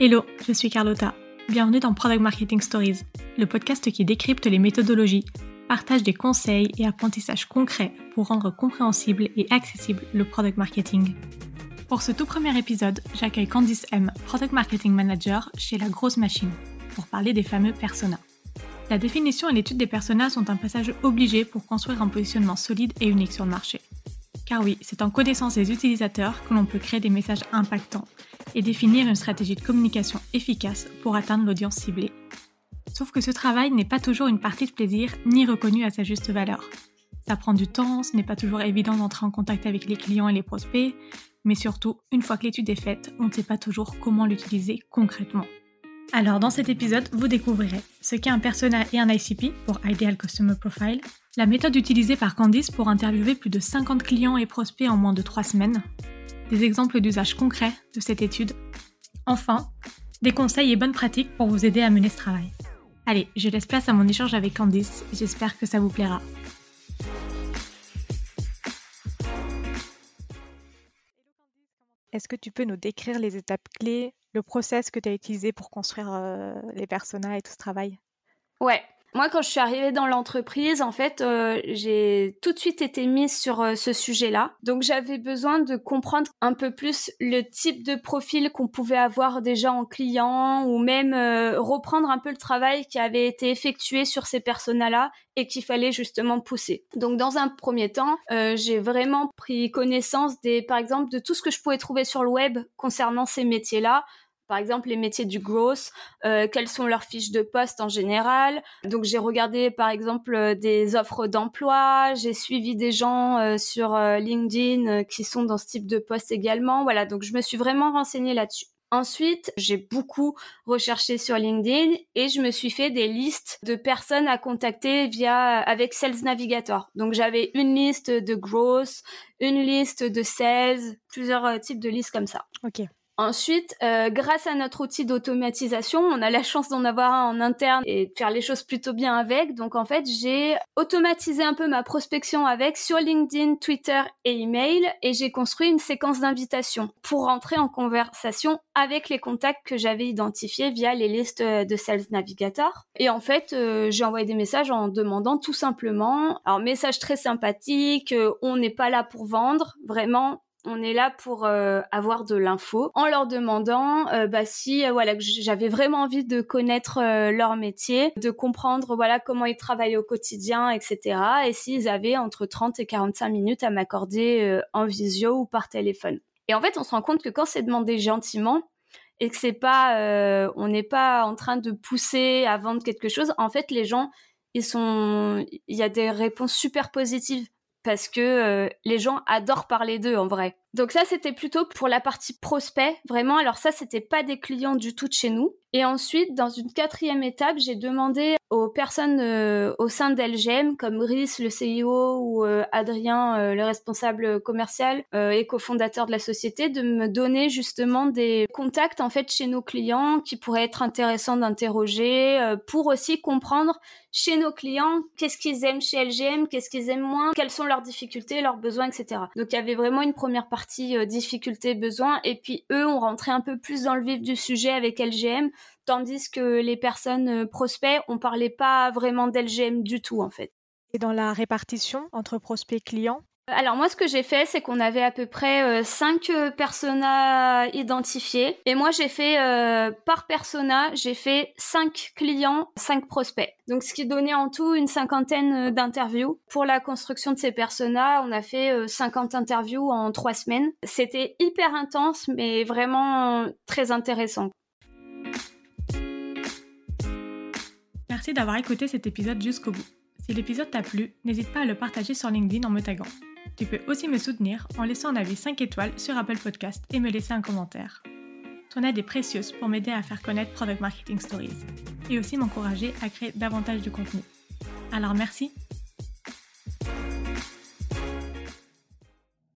Hello, je suis Carlotta. Bienvenue dans Product Marketing Stories, le podcast qui décrypte les méthodologies, partage des conseils et apprentissages concrets pour rendre compréhensible et accessible le product marketing. Pour ce tout premier épisode, j'accueille Candice M, Product Marketing Manager chez La Grosse Machine, pour parler des fameux personas. La définition et l'étude des personas sont un passage obligé pour construire un positionnement solide et unique sur le marché. Car oui, c'est en connaissance des utilisateurs que l'on peut créer des messages impactants et définir une stratégie de communication efficace pour atteindre l'audience ciblée. Sauf que ce travail n'est pas toujours une partie de plaisir ni reconnu à sa juste valeur. Ça prend du temps, ce n'est pas toujours évident d'entrer en contact avec les clients et les prospects, mais surtout, une fois que l'étude est faite, on ne sait pas toujours comment l'utiliser concrètement. Alors dans cet épisode, vous découvrirez ce qu'est un persona et un ICP pour Ideal Customer Profile, la méthode utilisée par Candice pour interviewer plus de 50 clients et prospects en moins de 3 semaines, des exemples d'usage concrets de cette étude. Enfin, des conseils et bonnes pratiques pour vous aider à mener ce travail. Allez, je laisse place à mon échange avec Candice, j'espère que ça vous plaira. Est-ce que tu peux nous décrire les étapes clés, le process que tu as utilisé pour construire euh, les personas et tout ce travail? Ouais, moi, quand je suis arrivée dans l'entreprise, en fait, euh, j'ai tout de suite été mise sur euh, ce sujet-là. Donc, j'avais besoin de comprendre un peu plus le type de profil qu'on pouvait avoir déjà en client ou même euh, reprendre un peu le travail qui avait été effectué sur ces personas-là et qu'il fallait justement pousser. Donc, dans un premier temps, j'ai vraiment pris connaissance des, par exemple, de tout ce que je pouvais trouver sur le web concernant ces métiers-là par exemple les métiers du growth, euh, quelles sont leurs fiches de poste en général. Donc j'ai regardé par exemple euh, des offres d'emploi, j'ai suivi des gens euh, sur LinkedIn qui sont dans ce type de poste également. Voilà, donc je me suis vraiment renseignée là-dessus. Ensuite, j'ai beaucoup recherché sur LinkedIn et je me suis fait des listes de personnes à contacter via avec Sales Navigator. Donc j'avais une liste de growth, une liste de sales, plusieurs types de listes comme ça. Ok. Ensuite, euh, grâce à notre outil d'automatisation, on a la chance d'en avoir un en interne et de faire les choses plutôt bien avec. Donc en fait, j'ai automatisé un peu ma prospection avec sur LinkedIn, Twitter et email et j'ai construit une séquence d'invitations pour rentrer en conversation avec les contacts que j'avais identifiés via les listes de Sales Navigator. Et en fait, euh, j'ai envoyé des messages en demandant tout simplement, alors message très sympathique, euh, on n'est pas là pour vendre, vraiment on est là pour euh, avoir de l'info en leur demandant euh, bah, si euh, voilà j'avais vraiment envie de connaître leur métier, de comprendre voilà comment ils travaillent au quotidien, etc. Et s'ils avaient entre 30 et 45 minutes à m'accorder en visio ou par téléphone. Et en fait, on se rend compte que quand c'est demandé gentiment et que c'est pas, on n'est pas en train de pousser à vendre quelque chose, en fait, les gens ils sont, il y a des réponses super positives parce que euh, les gens adorent parler d'eux en vrai. Donc ça c'était plutôt pour la partie prospect vraiment. Alors ça c'était pas des clients du tout de chez nous. Et ensuite dans une quatrième étape j'ai demandé aux personnes euh, au sein d'LGM comme Rhys le CEO ou euh, Adrien le responsable commercial et cofondateur de la société de me donner justement des contacts en fait chez nos clients qui pourraient être intéressants d'interroger pour aussi comprendre chez nos clients qu'est-ce qu'ils aiment chez LGM, qu'est-ce qu'ils aiment moins, quelles sont leurs difficultés, leurs besoins, etc. Donc il y avait vraiment une première partie euh, difficultés, besoins, et puis eux ont rentré un peu plus dans le vif du sujet avec LGM, tandis que les personnes euh, prospects, on parlait pas vraiment d'LGM du tout en fait. Et dans la répartition entre prospects clients, alors moi, ce que j'ai fait, c'est qu'on avait à peu près 5 euh, euh, personas identifiés. Et moi, j'ai fait, euh, par persona, j'ai fait 5 clients, 5 prospects. Donc ce qui donnait en tout une cinquantaine d'interviews. Pour la construction de ces personas, on a fait 50 interviews en 3 semaines. C'était hyper intense, mais vraiment très intéressant. Merci d'avoir écouté cet épisode jusqu'au bout. Si l'épisode t'a plu, n'hésite pas à le partager sur LinkedIn en me taguant. Tu peux aussi me soutenir en laissant un avis 5 étoiles sur Apple Podcast et me laisser un commentaire. Ton aide est précieuse pour m'aider à faire connaître Product Marketing Stories et aussi m'encourager à créer davantage de contenu. Alors merci